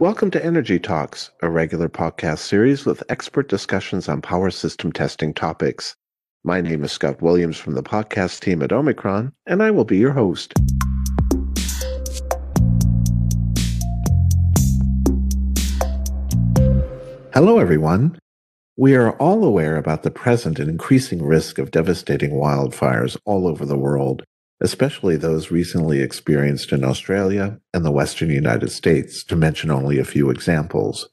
Welcome to Energy Talks, a regular podcast series with expert discussions on power system testing topics. My name is Scott Williams from the podcast team at Omicron, and I will be your host. Hello, everyone. We are all aware about the present and increasing risk of devastating wildfires all over the world especially those recently experienced in Australia and the western United States, to mention only a few examples.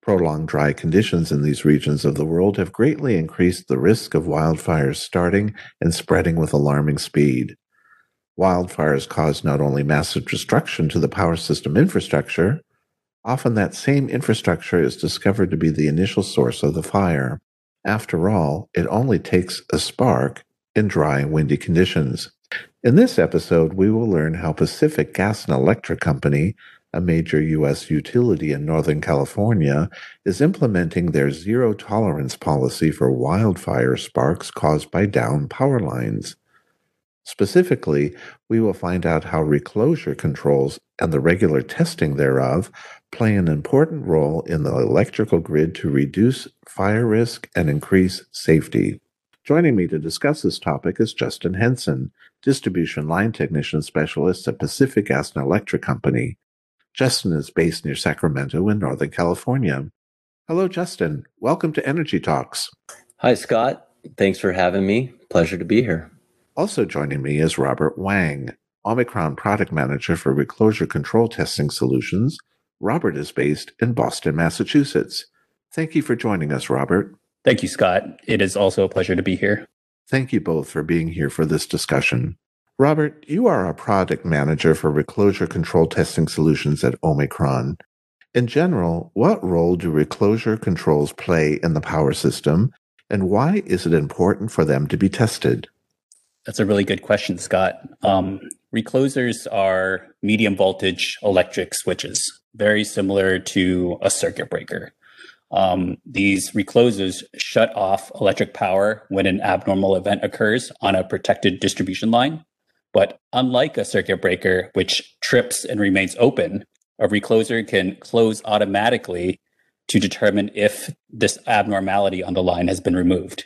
Prolonged dry conditions in these regions of the world have greatly increased the risk of wildfires starting and spreading with alarming speed. Wildfires cause not only massive destruction to the power system infrastructure, often that same infrastructure is discovered to be the initial source of the fire. After all, it only takes a spark in dry windy conditions. In this episode, we will learn how Pacific Gas and Electric Company, a major U.S. utility in Northern California, is implementing their zero tolerance policy for wildfire sparks caused by down power lines. Specifically, we will find out how recloser controls and the regular testing thereof play an important role in the electrical grid to reduce fire risk and increase safety. Joining me to discuss this topic is Justin Henson, Distribution Line Technician Specialist at Pacific Gas and Electric Company. Justin is based near Sacramento in Northern California. Hello, Justin. Welcome to Energy Talks. Hi, Scott. Thanks for having me. Pleasure to be here. Also joining me is Robert Wang, Omicron Product Manager for Recloser Control Testing Solutions. Robert is based in Boston, Massachusetts. Thank you for joining us, Robert. Thank you, Scott. It is also a pleasure to be here. Thank you both for being here for this discussion. Robert, you are a product manager for recloser control testing solutions at Omicron. In general, what role do recloser controls play in the power system, and why is it important for them to be tested? That's a really good question, Scott. Um, reclosers are medium voltage electric switches, very similar to a circuit breaker. Um, these reclosers shut off electric power when an abnormal event occurs on a protected distribution line. But unlike a circuit breaker, which trips and remains open, a recloser can close automatically to determine if this abnormality on the line has been removed.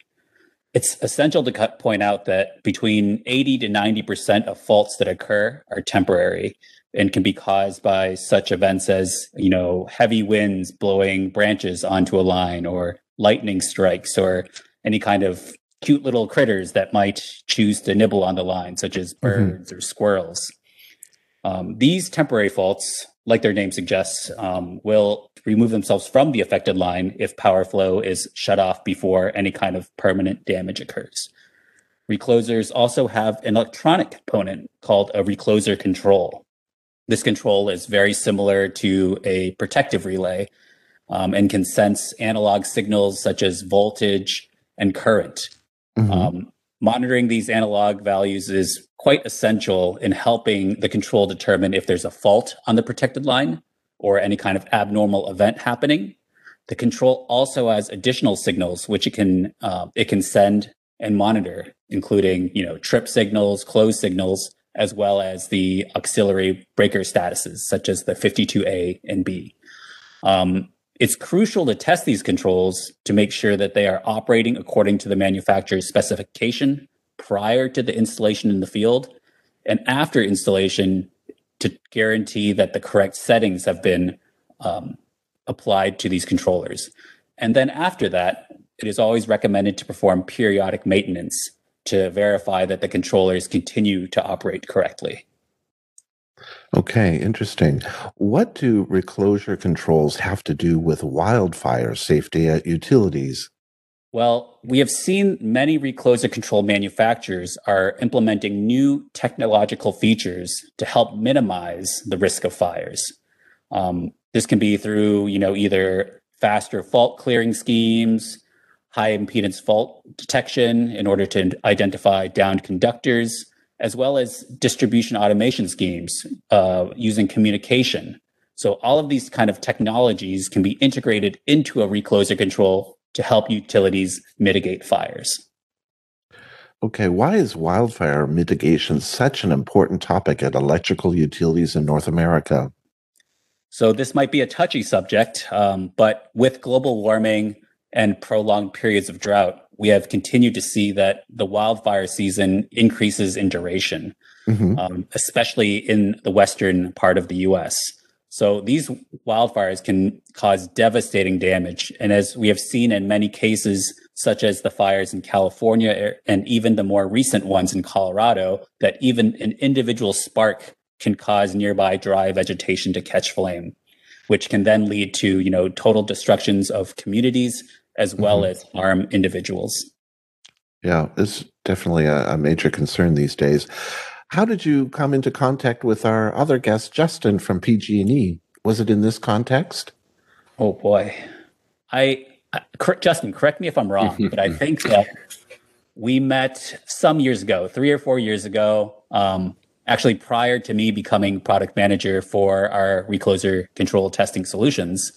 It's essential to point out that between 80 to 90% of faults that occur are temporary and can be caused by such events as you know heavy winds blowing branches onto a line or lightning strikes or any kind of cute little critters that might choose to nibble on the line such as mm-hmm. birds mm-hmm. or squirrels um, these temporary faults like their name suggests um, will remove themselves from the affected line if power flow is shut off before any kind of permanent damage occurs reclosers also have an electronic component called a recloser control this control is very similar to a protective relay um, and can sense analog signals such as voltage and current. Mm-hmm. Um, monitoring these analog values is quite essential in helping the control determine if there's a fault on the protected line or any kind of abnormal event happening. The control also has additional signals which it can uh, it can send and monitor, including you know trip signals, close signals, as well as the auxiliary breaker statuses, such as the 52A and B. Um, it's crucial to test these controls to make sure that they are operating according to the manufacturer's specification prior to the installation in the field and after installation to guarantee that the correct settings have been um, applied to these controllers. And then after that, it is always recommended to perform periodic maintenance to verify that the controllers continue to operate correctly. Okay, interesting. What do recloser controls have to do with wildfire safety at utilities? Well, we have seen many recloser control manufacturers are implementing new technological features to help minimize the risk of fires. Um, this can be through, you know, either faster fault clearing schemes, high impedance fault detection in order to identify downed conductors, as well as distribution automation schemes uh, using communication. So all of these kind of technologies can be integrated into a recloser control to help utilities mitigate fires. Okay, why is wildfire mitigation such an important topic at electrical utilities in North America? So this might be a touchy subject, um, but with global warming and prolonged periods of drought, we have continued to see that the wildfire season increases in duration, mm-hmm. um, especially in the western part of the US. So these wildfires can cause devastating damage. And as we have seen in many cases, such as the fires in California and even the more recent ones in Colorado, that even an individual spark can cause nearby dry vegetation to catch flame, which can then lead to, you know, total destructions of communities as well mm-hmm. as harm individuals. Yeah, it's definitely a, a, major concern these days. How did you come into contact with our other guest, Justin from PG&E? Was it in this context? Oh boy, I, I Justin, correct me if I'm wrong, but I think that we met some years ago, three or four years ago. Um, actually, prior to me becoming product manager for our recloser control testing solutions.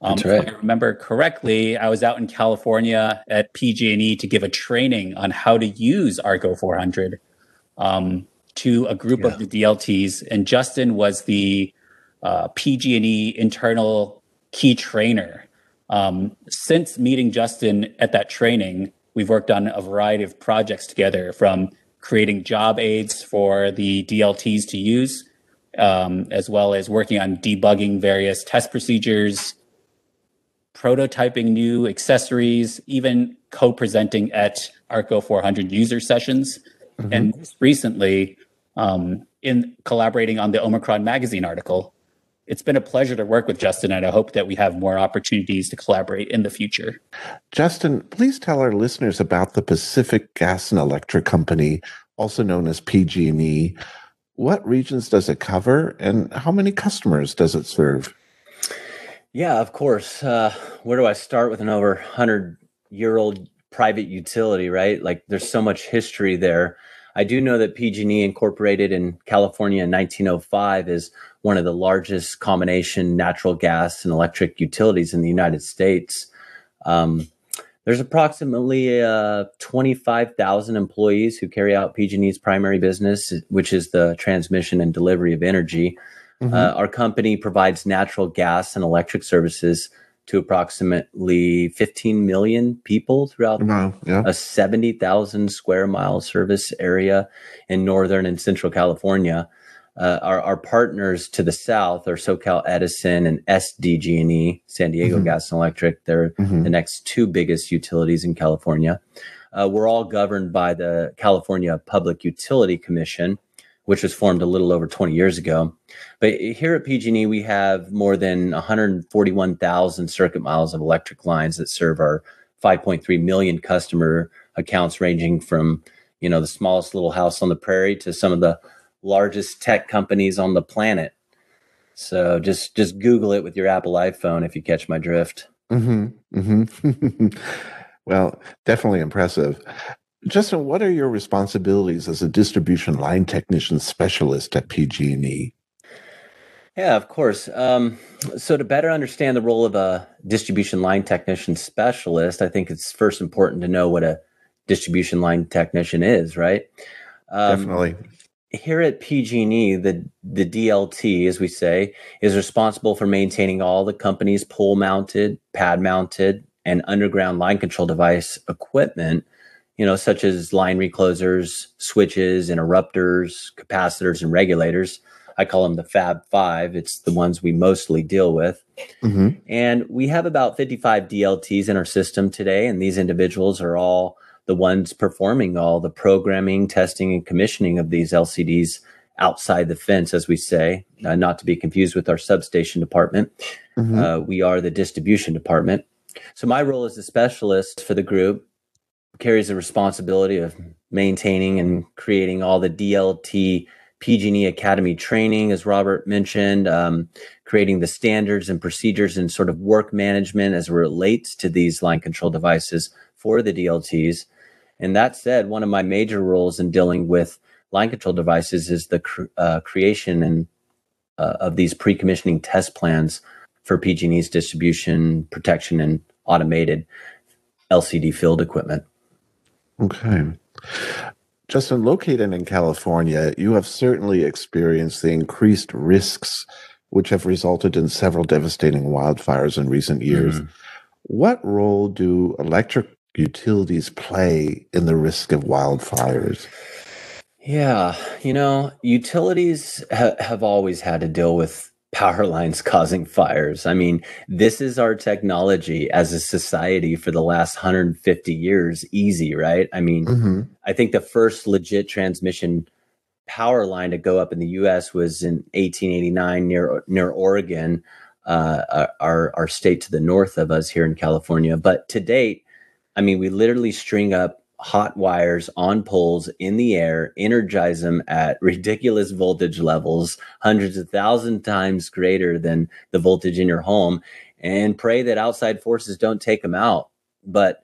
Um, right. If I remember correctly, I was out in California at PG&E to give a training on how to use Arco 400 um, to a group yeah. of the DLTs, and Justin was the uh, PG&E internal key trainer. Um, since meeting Justin at that training, we've worked on a variety of projects together, from creating job aids for the DLTs to use, um, as well as working on debugging various test procedures prototyping new accessories, even co-presenting at Arco 400 user sessions, mm-hmm. and recently um, in collaborating on the Omicron magazine article. It's been a pleasure to work with Justin, and I hope that we have more opportunities to collaborate in the future. Justin, please tell our listeners about the Pacific Gas and Electric Company, also known as PG&E. What regions does it cover, and how many customers does it serve? Yeah, of course. Uh, where do I start with an over 100 year old private utility, right? Like there's so much history there. I do know that PG&E incorporated in California in 1905 is one of the largest combination natural gas and electric utilities in the United States. Um, there's approximately uh, 25,000 employees who carry out PG&E's primary business, which is the transmission and delivery of energy. Mm-hmm. Uh, our company provides natural gas and electric services to approximately 15 million people throughout wow, yeah. a 70,000 square mile service area in northern and central California. Uh, our, our, partners to the south are SoCal Edison and SDG&E, San Diego mm-hmm. Gas and Electric. They're mm-hmm. the next two biggest utilities in California. Uh, we're all governed by the California Public Utility Commission, which was formed a little over 20 years ago. But here at PG&E, we have more than 141,000 circuit miles of electric lines that serve our 5.3 million customer accounts, ranging from you know the smallest little house on the prairie to some of the largest tech companies on the planet. So just just Google it with your Apple iPhone if you catch my drift. Mm-hmm. Mm-hmm. well, definitely impressive. Justin, what are your responsibilities as a distribution line technician specialist at PG&E? Yeah, of course. Um, so, to better understand the role of a distribution line technician specialist, I think it's first important to know what a distribution line technician is, right? Um, Definitely. Here at PG&E, the the DLT, as we say, is responsible for maintaining all the company's pole mounted, pad mounted, and underground line control device equipment you know, such as line reclosers, switches, interrupters, capacitors, and regulators. I call them the Fab Five. It's the ones we mostly deal with. Mm-hmm. And we have about 55 DLTs in our system today. And these individuals are all the ones performing all the programming, testing, and commissioning of these LCDs outside the fence, as we say, uh, not to be confused with our substation department. Mm-hmm. Uh, we are the distribution department. So, my role as a specialist for the group carries the responsibility of maintaining and creating all the DLT PG&E Academy training, as Robert mentioned, um, creating the standards and procedures and sort of work management as it relates to these line control devices for the DLTs. And that said, one of my major roles in dealing with line control devices is the cr- uh, creation and uh, of these pre-commissioning test plans for PG&E's distribution, protection, and automated LCD field equipment. Okay. Justin, located in California, you have certainly experienced the increased risks which have resulted in several devastating wildfires in recent years. Mm. What role do electric utilities play in the risk of wildfires? Yeah, you know, utilities ha- have always had to deal with power lines causing fires. I mean, this is our technology as a society for the last 150 years, easy, right? I mean, mm-hmm. I think the first legit transmission power line to go up in the US was in 1889 near near Oregon, uh, our our state to the north of us here in California. But to date, I mean, we literally string up hot wires on poles in the air, energize them at ridiculous voltage levels, hundreds of thousand times greater than the voltage in your home, and pray that outside forces don't take them out. But,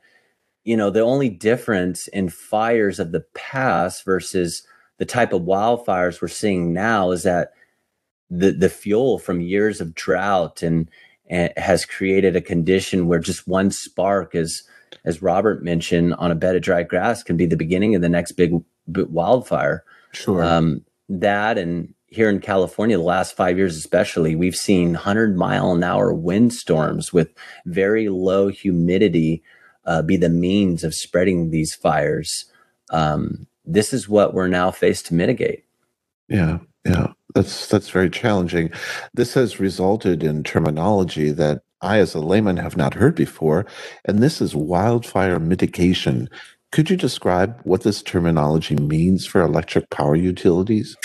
you know, the only difference in fires of the past versus the type of wildfires we're seeing now is that the, the fuel from years of drought and, and has created a condition where just one spark is as Robert mentioned, on a bed of dry grass can be the beginning of the next big, wildfire. Sure. Um, that and here in California, the last five years especially, we've seen 100 mile an hour windstorms with very low humidity uh, be the means of spreading these fires. Um, this is what we're now faced to mitigate. Yeah, yeah, that's that's very challenging. This has resulted in terminology that I, as a layman, have not heard before, and this is wildfire mitigation. Could you describe what this terminology means for electric power utilities?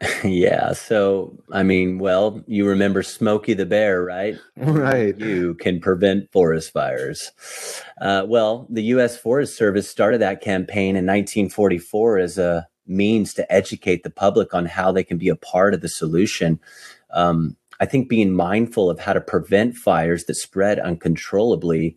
yeah. So, I mean, well, you remember Smokey the Bear, right? Right. You can prevent forest fires. Uh, well, the U.S. Forest Service started that campaign in 1944 as a means to educate the public on how they can be a part of the solution. Um, I think being mindful of how to prevent fires that spread uncontrollably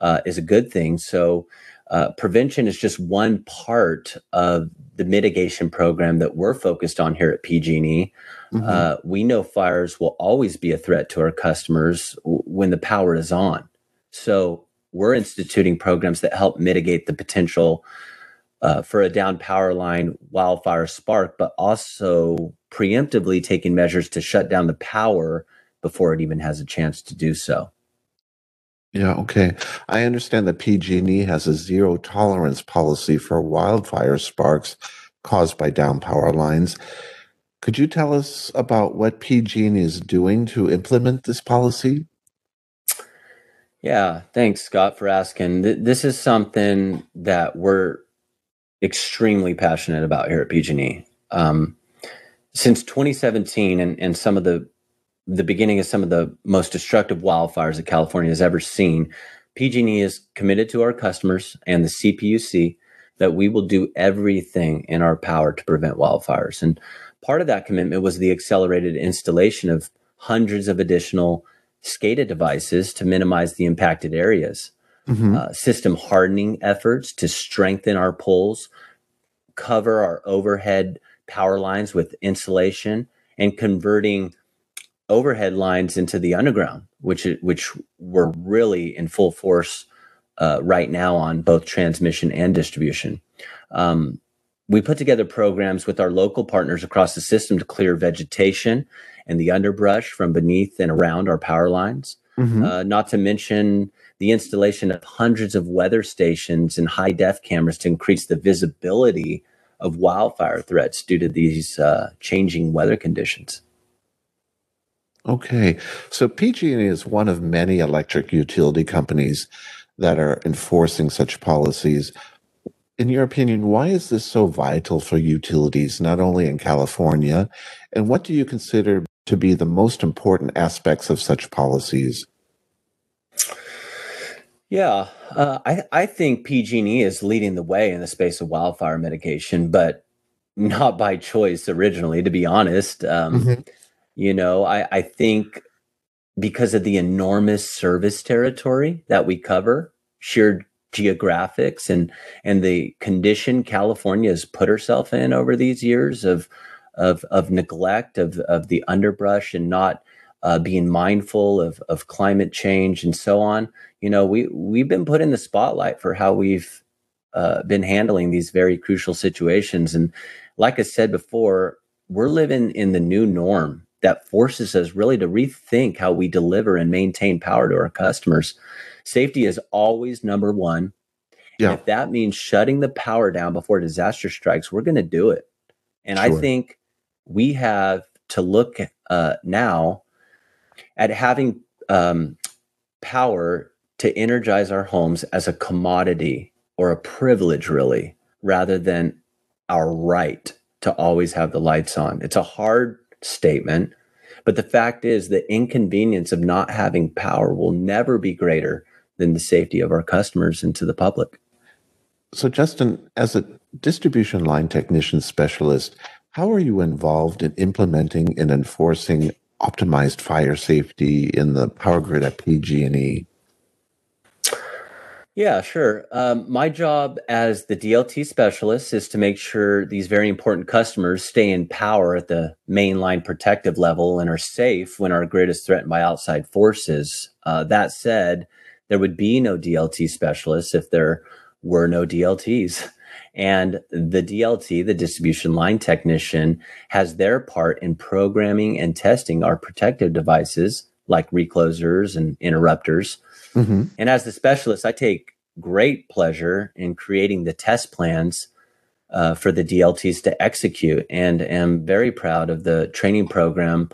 uh, is a good thing. So, uh, prevention is just one part of the mitigation program that we're focused on here at PG&E. Mm-hmm. Uh, we know fires will always be a threat to our customers w- when the power is on. So, we're instituting programs that help mitigate the potential uh, for a down power line wildfire spark, but also preemptively taking measures to shut down the power before it even has a chance to do so. Yeah, okay. I understand that PG&E has a zero tolerance policy for wildfire sparks caused by down power lines. Could you tell us about what PG&E is doing to implement this policy? Yeah, thanks Scott for asking. This is something that we're extremely passionate about here at PG&E. Um, since 2017 and, and some of the the beginning of some of the most destructive wildfires that California has ever seen, PG&E is committed to our customers and the CPUC that we will do everything in our power to prevent wildfires. And part of that commitment was the accelerated installation of hundreds of additional SCADA devices to minimize the impacted areas. Mm-hmm. Uh, system hardening efforts to strengthen our poles, cover our overhead power lines with insulation and converting overhead lines into the underground, which which we're really in full force uh, right now on both transmission and distribution. Um, we put together programs with our local partners across the system to clear vegetation and the underbrush from beneath and around our power lines. Mm-hmm. Uh, not to mention the installation of hundreds of weather stations and high def cameras to increase the visibility of wildfire threats due to these uh, changing weather conditions. Okay, so PG&E is one of many electric utility companies that are enforcing such policies. In your opinion, why is this so vital for utilities, not only in California? And what do you consider to be the most important aspects of such policies? Yeah, uh, I I think PG&E is leading the way in the space of wildfire mitigation, but not by choice originally. To be honest, um, mm-hmm. you know, I I think because of the enormous service territory that we cover, sheer geographics and and the condition California has put herself in over these years of of of neglect of of the underbrush and not uh, being mindful of of climate change and so on you know, we we've been put in the spotlight for how we've uh, been handling these very crucial situations. And like I said before, we're living in the new norm that forces us really to rethink how we deliver and maintain power to our customers. Safety is always number one. Yeah. And if that means shutting the power down before disaster strikes, we're going to do it. And sure. I think we have to look uh, now at having um, power to energize our homes as a commodity or a privilege, really, rather than our right to always have the lights on. It's a hard statement, but the fact is the inconvenience of not having power will never be greater than the safety of our customers and to the public. So, Justin, as a distribution line technician specialist, how are you involved in implementing and enforcing optimized fire safety in the power grid at PG&E? Yeah, sure. Um, my job as the DLT specialist is to make sure these very important customers stay in power at the mainline protective level and are safe when our grid is threatened by outside forces. Uh, that said, there would be no DLT specialists if there were no DLTs. And the DLT, the distribution line technician, has their part in programming and testing our protective devices like reclosers and interrupters Mm-hmm. And as the specialist, I take great pleasure in creating the test plans uh, for the DLTs to execute and am very proud of the training program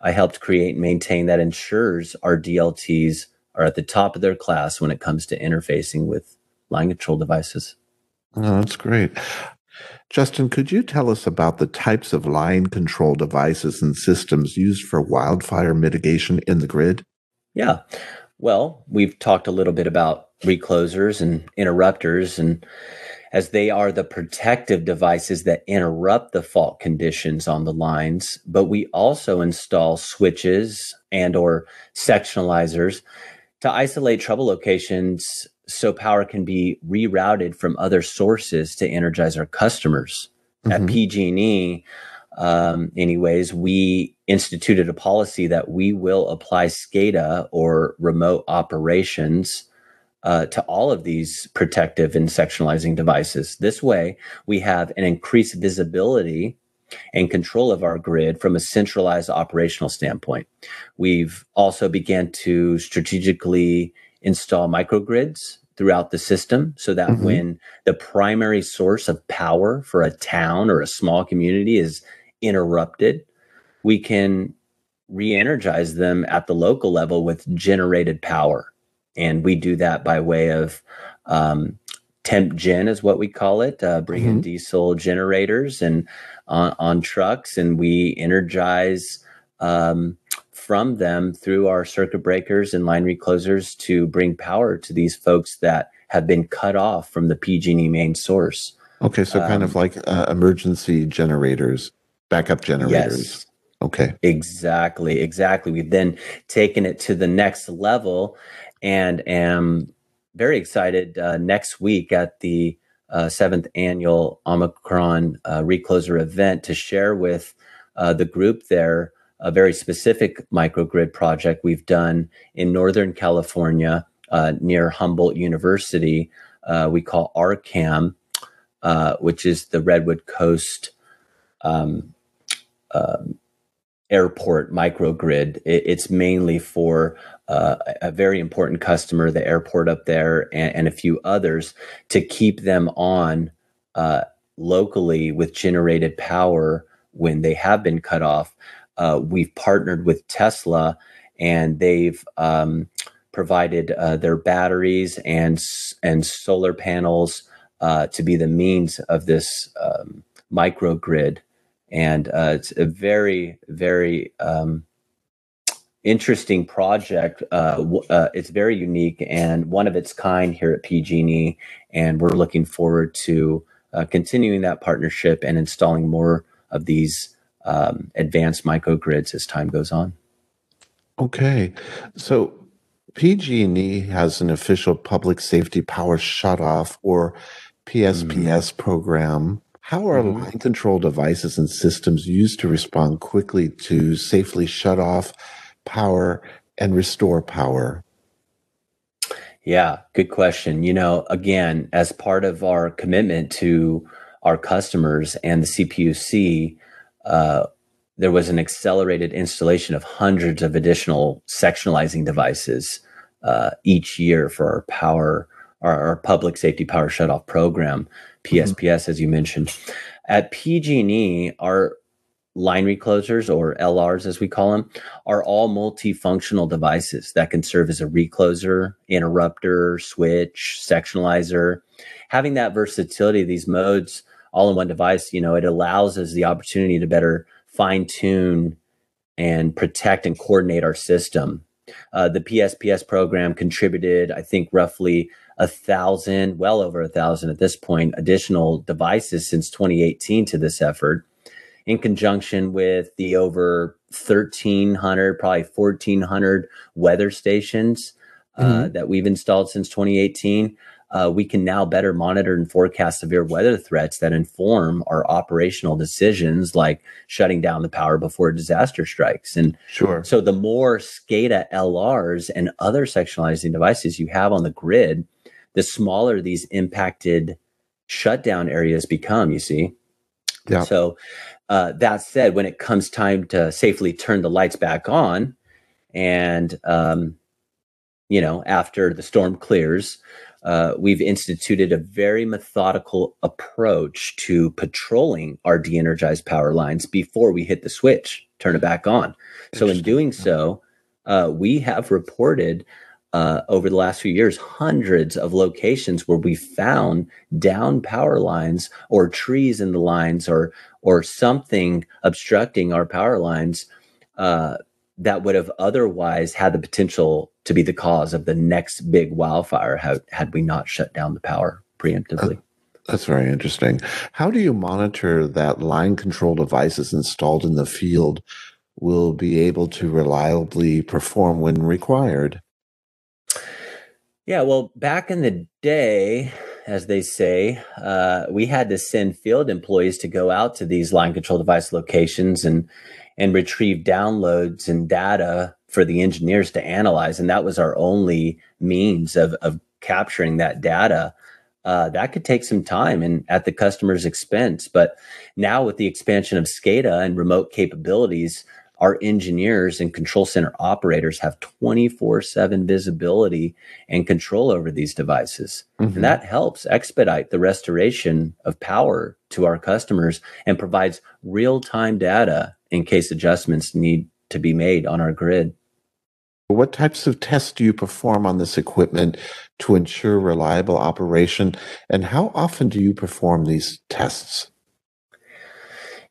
I helped create and maintain that ensures our DLTs are at the top of their class when it comes to interfacing with line control devices. Oh, that's great. Justin, could you tell us about the types of line control devices and systems used for wildfire mitigation in the grid? Yeah. Well, we've talked a little bit about reclosers and interrupters and as they are the protective devices that interrupt the fault conditions on the lines but we also install switches and or sectionalizers to isolate trouble locations so power can be rerouted from other sources to energize our customers mm-hmm. at pg&e um, anyways, we instituted a policy that we will apply SCADA or remote operations uh, to all of these protective and sectionalizing devices. This way, we have an increased visibility and control of our grid from a centralized operational standpoint. We've also began to strategically install microgrids throughout the system so that mm-hmm. when the primary source of power for a town or a small community is interrupted, we can re-energize them at the local level with generated power. And we do that by way of um, temp gen is what we call it, uh, bring mm-hmm. diesel generators and on, on, trucks, and we energize um, from them through our circuit breakers and line reclosers to bring power to these folks that have been cut off from the PG&E main source. Okay, so kind um, of like uh, emergency generators backup generators. Yes. Okay. Exactly. Exactly. We've then taken it to the next level and am very excited uh, next week at the uh, seventh annual Omicron uh, Recloser event to share with uh, the group there a very specific microgrid project we've done in Northern California uh, near Humboldt University. Uh, we call RCAM, which is the Redwood Coast um, um, airport microgrid. It, it's mainly for uh, a very important customer, the airport up there, and, and a few others, to keep them on uh, locally with generated power when they have been cut off. Uh, we've partnered with Tesla, and they've um, provided uh, their batteries and and solar panels uh, to be the means of this um, microgrid and uh, it's a very very um, interesting project. Uh, uh, it's very unique and one of its kind here at PG&E, and we're looking forward to continuing that partnership and installing more of these um, advanced microgrids as time goes on. Okay, so PG&E has an official public safety power shutoff or PSPS mm-hmm. program how are mm-hmm. line control devices and systems used to respond quickly to safely shut off power and restore power? Yeah, good question. You know, again, as part of our commitment to our customers and the CPUC, uh, there was an accelerated installation of hundreds of additional sectionalizing devices uh, each year for our power, our, our, public safety power shutoff program, PSPS, mm-hmm. as you mentioned. At PG&E, our line reclosers or LRs as we call them are all multifunctional devices that can serve as a recloser, interrupter, switch, sectionalizer. Having that versatility these modes all in one device, you know, it allows us the opportunity to better fine tune and protect and coordinate our system. Uh, the PSPS program contributed, I think, roughly a thousand, well over a thousand at this point, additional devices since 2018 to this effort in conjunction with the over 1,300, probably 1,400 weather stations uh, mm-hmm. that we've installed since 2018. Uh, we can now better monitor and forecast severe weather threats that inform our operational decisions, like shutting down the power before a disaster strikes. And sure. So the more SCADA LRs and other sectionalizing devices you have on the grid, the smaller these impacted shutdown areas become. You see. Yeah. So uh, that said, when it comes time to safely turn the lights back on, and um, you know, after the storm clears, uh, we've instituted a very methodical approach to patrolling our de-energized power lines before we hit the switch, turn it back on. So, in doing so, uh, we have reported uh, over the last few years hundreds of locations where we found down power lines or trees in the lines or or something obstructing our power lines uh, that would have otherwise had the potential to be the cause of the next big wildfire had, had we not shut down the power preemptively. That's very interesting. How do you monitor that line control devices installed in the field will be able to reliably perform when required? Yeah, well, back in the day, as they say, uh, we had to send field employees to go out to these line control device locations and and retrieve downloads and data for the engineers to analyze, and that was our only means of of capturing that data. Uh, that could take some time and at the customer's expense. But now with the expansion of SCADA and remote capabilities, our engineers and control center operators have 24 7 visibility and control over these devices. Mm-hmm. And that helps expedite the restoration of power to our customers and provides real time data in case adjustments need to be made on our grid. What types of tests do you perform on this equipment to ensure reliable operation? And how often do you perform these tests?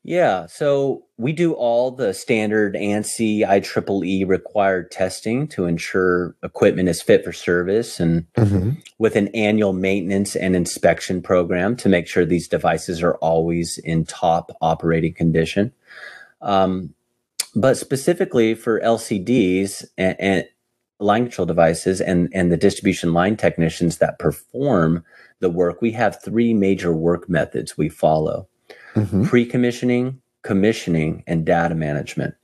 Yeah, so we do all the standard ANSI IEEE required testing to ensure equipment is fit for service and mm-hmm. with an annual maintenance and inspection program to make sure these devices are always in top operating condition. Um, but specifically for LCDs and, and line control devices and, and the distribution line technicians that perform the work, we have three major work methods we follow mm-hmm. pre commissioning, commissioning, and data management.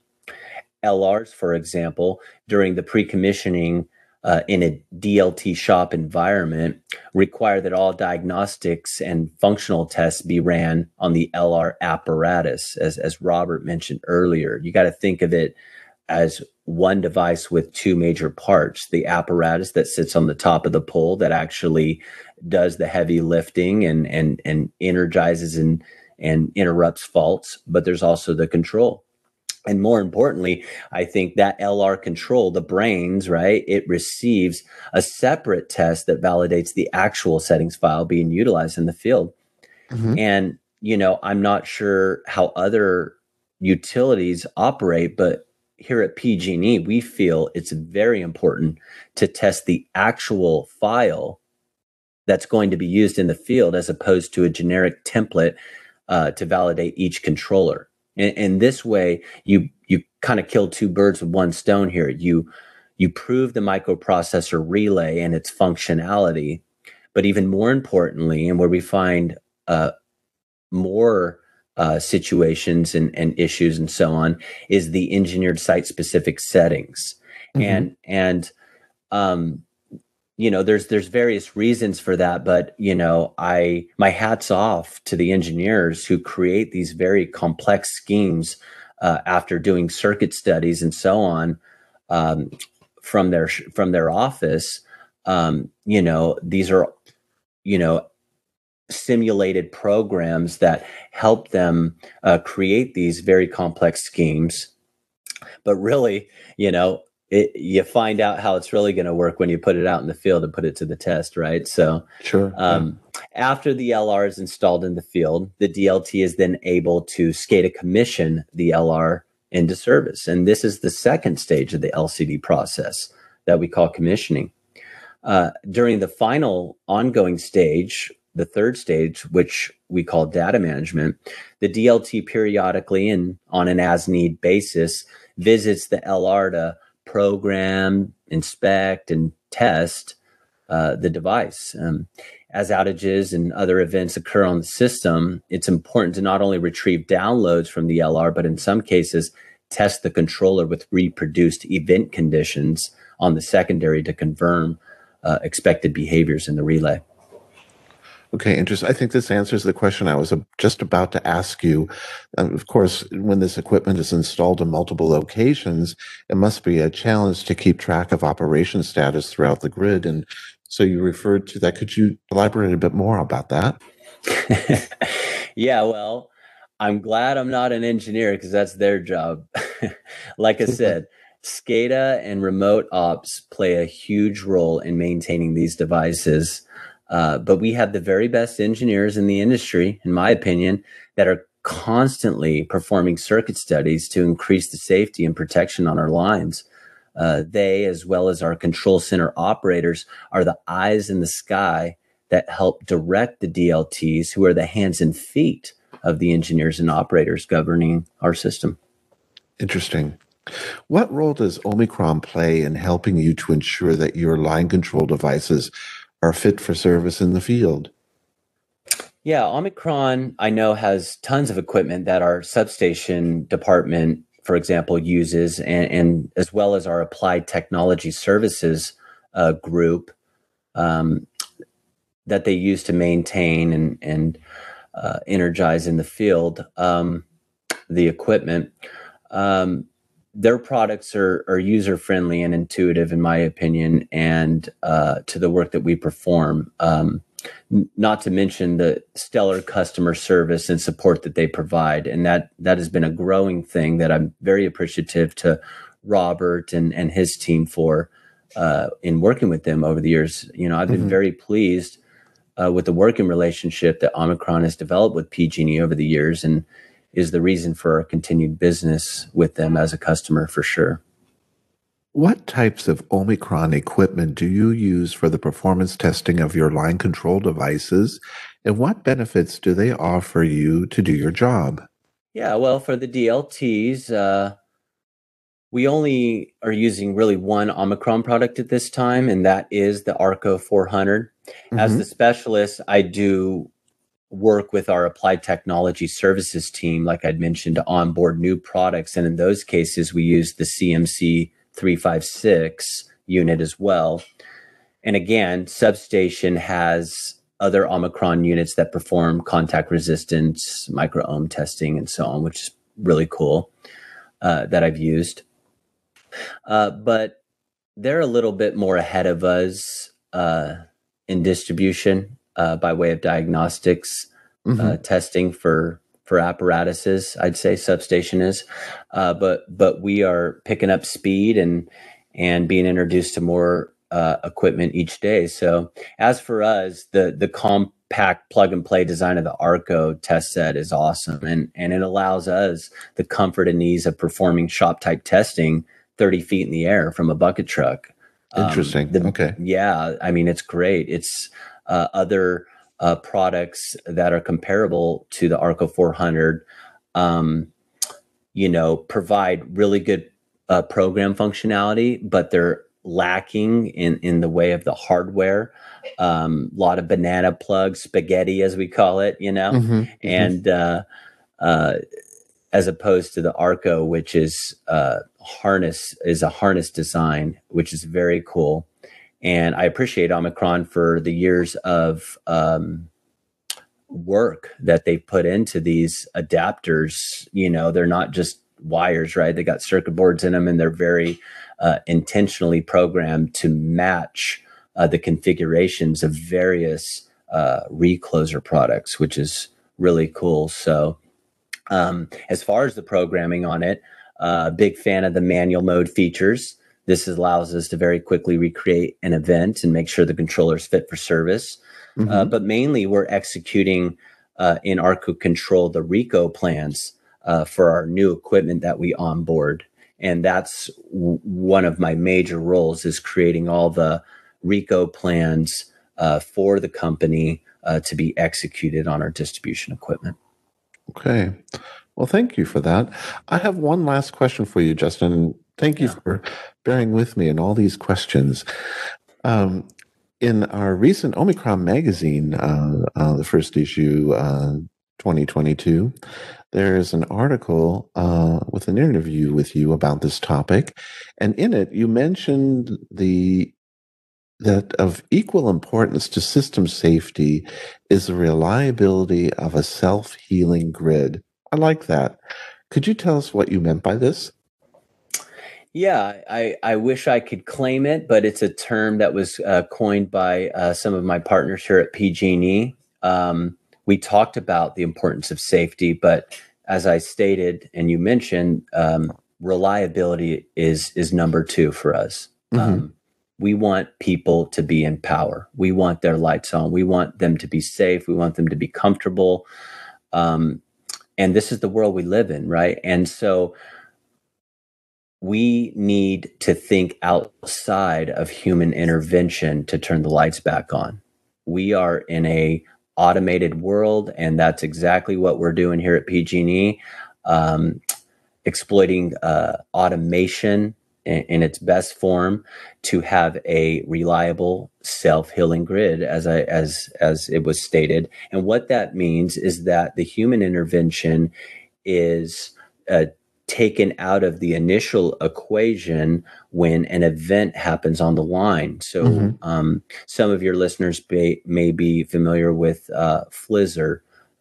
LRs, for example, during the pre commissioning uh, in a DLT shop environment require that all diagnostics and functional tests be ran on the LR apparatus, as, as Robert mentioned earlier. You got to think of it as one device with two major parts the apparatus that sits on the top of the pole that actually does the heavy lifting and and and energizes and and interrupts faults, but there's also the control. And more importantly, I think that LR control, the brains, right, it receives a separate test that validates the actual settings file being utilized in the field. Mm-hmm. And, you know, I'm not sure how other utilities operate, but here at PG&E, we feel it's very important to test the actual file that's going to be used in the field as opposed to a generic template uh, to validate each controller. And, and this way, you you kind of kill two birds with one stone here. You you prove the microprocessor relay and its functionality, but even more importantly, and where we find uh, more uh, situations and, and issues and so on, is the engineered site specific settings. Mm-hmm. And and um, you know there's there's various reasons for that but you know i my hats off to the engineers who create these very complex schemes uh, after doing circuit studies and so on um, from their from their office. Um, you know, these are you know simulated programs that help them uh, create these very complex schemes. But really, you know, it, you find out how it's really going to work when you put it out in the field and put it to the test, right? So, sure. Um, yeah. After the LR is installed in the field, the DLT is then able to SCADA commission the LR into service. And this is the second stage of the LCD process that we call commissioning. Uh, during the final ongoing stage, the third stage, which we call data management, the DLT periodically and on an as need basis visits the LR to program, inspect, and test uh, the device. Um, as outages and other events occur on the system, it's important to not only retrieve downloads from the LR, but in some cases, test the controller with reproduced event conditions on the secondary to confirm uh, expected behaviors in the relay. Okay, interesting. I think this answers the question I was just about to ask you. Um, of course, when this equipment is installed in multiple locations, it must be a challenge to keep track of operation status throughout the grid. And so you referred to that. Could you elaborate a bit more about that? yeah, well, I'm glad I'm not an engineer because that's their job. like I said, SCADA and remote ops play a huge role in maintaining these devices. Uh, but we have the very best engineers in the industry, in my opinion, that are constantly performing circuit studies to increase the safety and protection on our lines. Uh, they, as well as our control center operators, are the eyes in the sky that help direct the DLTs, who are the hands and feet of the engineers and operators governing our system. Interesting. What role does Omicron play in helping you to ensure that your line control devices are fit for service in the field. Yeah, Omicron, I know, has tons of equipment that our substation department, for example, uses, and, and as well as our applied technology services uh, group um, that they use to maintain and, and uh, energize in the field um, the equipment. Um, their products are, are user friendly and intuitive, in my opinion, and uh, to the work that we perform. Um, not to mention the stellar customer service and support that they provide, and that that has been a growing thing that I'm very appreciative to Robert and and his team for uh, in working with them over the years. You know, I've been mm-hmm. very pleased uh, with the working relationship that Omicron has developed with PG&E over the years, and is the reason for our continued business with them as a customer for sure. What types of Omicron equipment do you use for the performance testing of your line control devices? And what benefits do they offer you to do your job? Yeah, well, for the DLTs, uh, we only are using really one Omicron product at this time, and that is the Arco 400. Mm-hmm. As the specialist, I do work with our applied technology services team, like I'd mentioned, to onboard new products. And in those cases, we use the CMC 356 unit as well. And again, Substation has other Omicron units that perform contact resistance, micro ohm testing, and so on, which is really cool uh, that I've used. Uh, but they're a little bit more ahead of us uh, in distribution uh, by way of diagnostics uh, mm-hmm. uh, testing for for apparatuses. I'd say substation is, uh, but but we are picking up speed and and being introduced to more uh, equipment each day. So as for us, the the compact plug and play design of the Arco test set is awesome, and and it allows us the comfort and ease of performing shop type testing 30 feet in the air from a bucket truck. Interesting. Um, the, okay. Yeah, I mean it's great. It's uh, other uh, products that are comparable to the Arco 400, um, you know, provide really good uh, program functionality, but they're lacking in in the way of the hardware. A um, lot of banana plugs, spaghetti as we call it, you know, mm-hmm, mm-hmm. and uh, uh, as opposed to the Arco, which is uh, harness is a harness design, which is very cool. And I appreciate Omicron for the years of um, work that they put into these adapters. You know, they're not just wires, right? They got circuit boards in them, and they're very uh, intentionally programmed to match uh, the configurations of various uh, recloser products, which is really cool. So, um, as far as the programming on it, uh, big fan of the manual mode features. This allows us to very quickly recreate an event and make sure the controller is fit for service. Uh, mm-hmm. Uh, but mainly, we're executing uh, in Arco Control the RECO plans uh, for our new equipment that we onboard, and that's w- one of my major roles is creating all the RECO plans uh, for the company uh, to be executed on our distribution equipment. Okay. Well, thank you for that. I have one last question for you, Justin. Thank you yeah. for bearing with me in all these questions. Um, in our recent Omicron magazine, uh, uh, the first issue, uh, 2022, there's an article uh, with an interview with you about this topic, and in it you mentioned the that of equal importance to system safety is the reliability of a self-healing grid. I like that. Could you tell us what you meant by this? Yeah, I, I wish I could claim it, but it's a term that was uh, coined by uh, some of my partners here at PG&E. Um, we talked about the importance of safety, but as I stated and you mentioned, um, reliability is is number two for us. Mm-hmm. Um, we want people to be in power. We want their lights on. We want them to be safe. We want them to be comfortable. Um, and this is the world we live in, right? And so we need to think outside of human intervention to turn the lights back on. We are in a automated world, and that's exactly what we're doing here at PG&E, um, exploiting uh, automation in, its best form to have a reliable self-healing grid, as I as as it was stated. And what that means is that the human intervention is uh, taken out of the initial equation when an event happens on the line. So, mm-hmm. um, some of your listeners may, may be familiar with uh,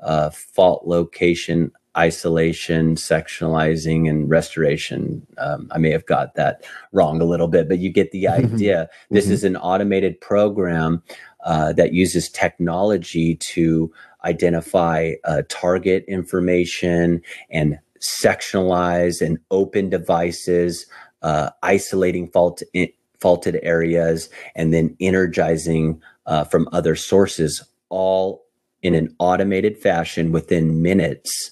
uh, fault location isolation, sectionalizing, and restoration. Um, I may have got that wrong a little bit, but you get the mm-hmm. idea. Mm-hmm. This is an automated program uh, that uses technology to identify uh, target information and sectionalize and open devices, uh, isolating fault in, faulted areas, and then energizing uh, from other sources, all in an automated fashion within minutes.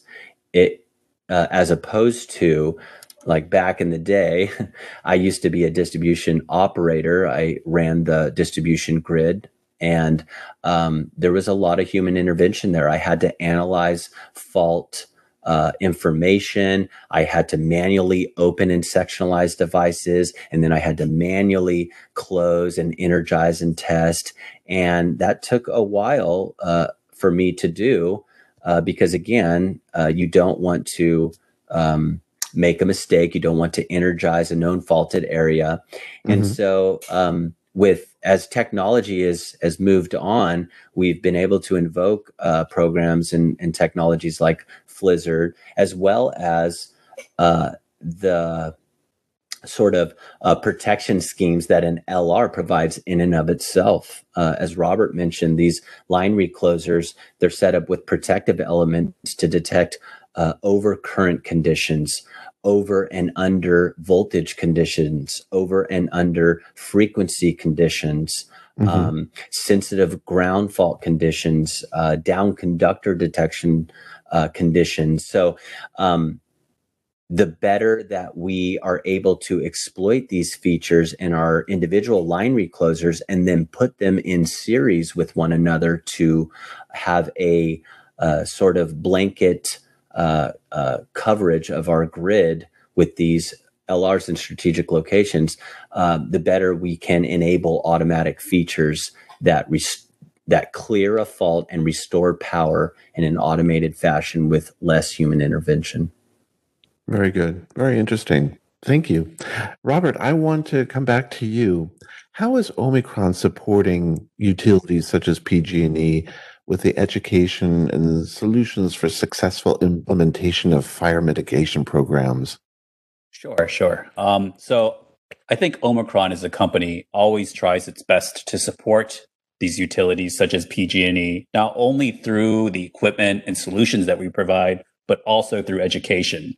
It uh, as opposed to like back in the day, I used to be a distribution operator. I ran the distribution grid and um, there was a lot of human intervention there. I had to analyze fault uh, information. I had to manually open and sectionalize devices, and then I had to manually close and energize and test. And that took a while uh, for me to do uh, because, again, uh, you don't want to. Um, make a mistake you don't want to energize a known faulted area mm-hmm. and so um, with as technology is has moved on, we've been able to invoke uh, programs and, and technologies like FLISR, as well as uh, the sort of uh, protection schemes that an LR provides in and of itself. Uh, as Robert mentioned, these line reclosers, they're set up with protective elements to detect uh, overcurrent conditions, over and under voltage conditions, over and under frequency conditions, mm-hmm. um, sensitive ground fault conditions, uh, down conductor detection uh, conditions. So, um, the better that we are able to exploit these features in our individual line reclosers and then put them in series with one another to have a uh, sort of blanket uh, uh, coverage of our grid with these LRs in strategic locations, uh, the better we can enable automatic features that restore that clear a fault and restore power in an automated fashion with less human intervention. Very good. Very interesting. Thank you. Robert, I want to come back to you. How is Omicron supporting utilities such as PG&E with the education and the solutions for successful implementation of fire mitigation programs? Sure, sure. Um, so I think Omicron as a company always tries its best to support these utilities such as PG&E, not only through the equipment and solutions that we provide, but also through education.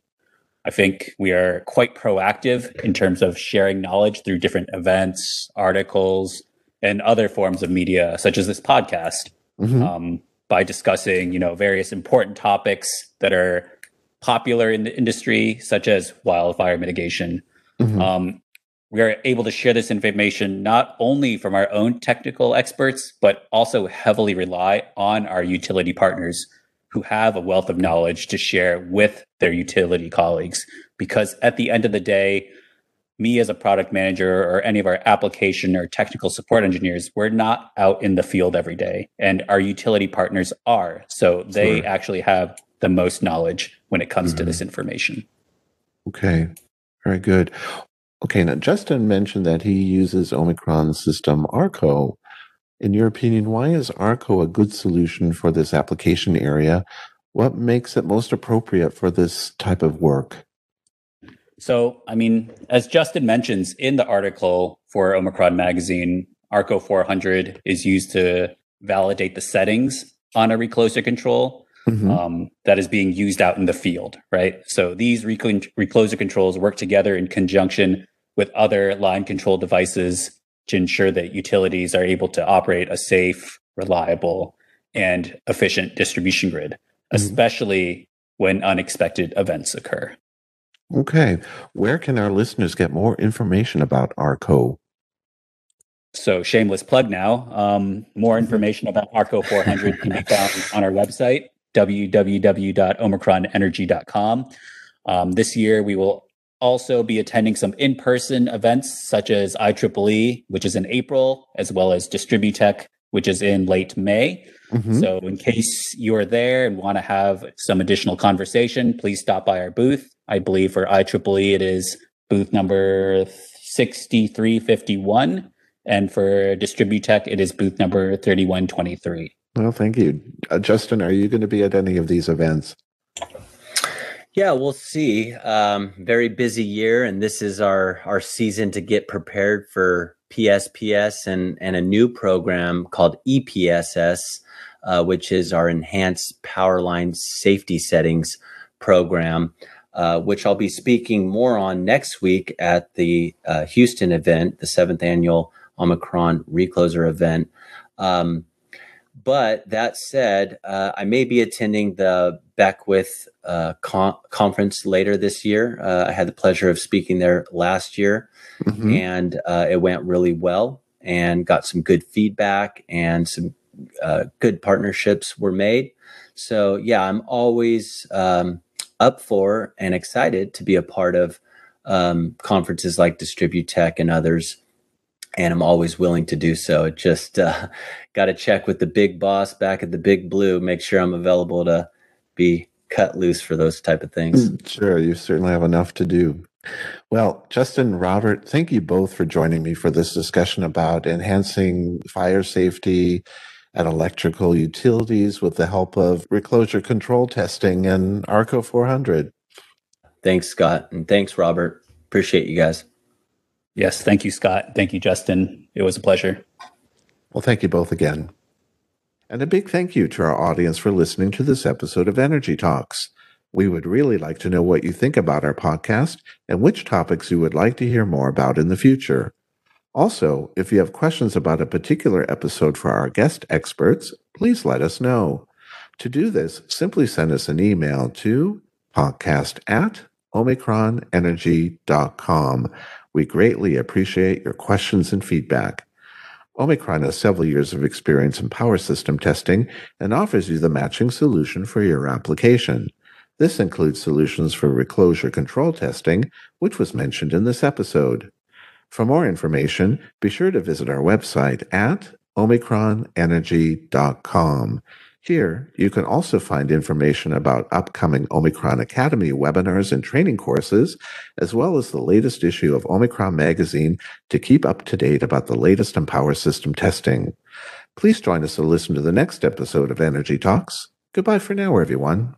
I think we are quite proactive in terms of sharing knowledge through different events, articles, and other forms of media, such as this podcast, mm-hmm. um, by discussing, you know, various important topics that are popular in the industry, such as wildfire mitigation. Mm-hmm. Um, we are able to share this information not only from our own technical experts, but also heavily rely on our utility partners who have a wealth of knowledge to share with their utility colleagues. Because at the end of the day, me as a product manager or any of our application or technical support engineers, we're not out in the field every day. And our utility partners are. So they sure. actually have the most knowledge when it comes mm-hmm. to this mm-hmm. information. Okay. Very good. Okay, now Justin mentioned that he uses Omicron system Arco. In your opinion, why is Arco a good solution for this application area? What makes it most appropriate for this type of work? So, I mean, as Justin mentions in the article for Omicron Magazine, Arco 400 is used to validate the settings on a recloser control mm-hmm. um, that is being used out in the field, right? So these recloser controls work together in conjunction with other line control devices to ensure that utilities are able to operate a safe, reliable, and efficient distribution grid, mm-hmm. especially when unexpected events occur. Okay. Where can our listeners get more information about ARCO? So, shameless plug now. Um, more mm-hmm. information about ARCO 400 can be found on our website, www.omicronenergy.com. Um, this year, we will also be attending some in-person events such as IEEE, which is in April, as well as Distributech, which is in late May. Mm-hmm. So in case you're there and want to have some additional conversation, please stop by our booth. I believe for IEEE, it is booth number 6351. And for Distributech, it is booth number 3123. Well, thank you. Uh, Justin, are you going to be at any of these events? Yeah, we'll see. Um, very busy year, and this is our our season to get prepared for PSPS and and a new program called EPSS, uh, which is our Enhanced Power Line Safety Settings program, uh, which I'll be speaking more on next week at the uh, Houston event, the seventh annual Omicron Recloser event. Um, but that said, uh, I may be attending the Beckwith uh, con- conference later this year. Uh, I had the pleasure of speaking there last year, mm-hmm. and uh, it went really well and got some good feedback and some uh, good partnerships were made. So, yeah, I'm always um, up for and excited to be a part of um, conferences like Distributech and others and I'm always willing to do so. Just uh, got to check with the big boss back at the Big Blue, make sure I'm available to be cut loose for those type of things. Mm, sure, you certainly have enough to do. Well, Justin, Robert, thank you both for joining me for this discussion about enhancing fire safety at electrical utilities with the help of recloser control testing and ARCO 400. Thanks, Scott, and thanks, Robert. Appreciate you guys. Yes, thank you, Scott. Thank you, Justin. It was a pleasure. Well, thank you both again. And a big thank you to our audience for listening to this episode of Energy Talks. We would really like to know what you think about our podcast and which topics you would like to hear more about in the future. Also, if you have questions about a particular episode for our guest experts, please let us know. To do this, simply send us an email to podcast at omicronenergy.com. We greatly appreciate your questions and feedback. Omicron has several years of experience in power system testing and offers you the matching solution for your application. This includes solutions for recloser control testing, which was mentioned in this episode. For more information, be sure to visit our website at omicronenergy.com. Here, you can also find information about upcoming Omicron Academy webinars and training courses, as well as the latest issue of Omicron Magazine to keep up to date about the latest in power system testing. Please join us to listen to the next episode of Energy Talks. Goodbye for now, everyone.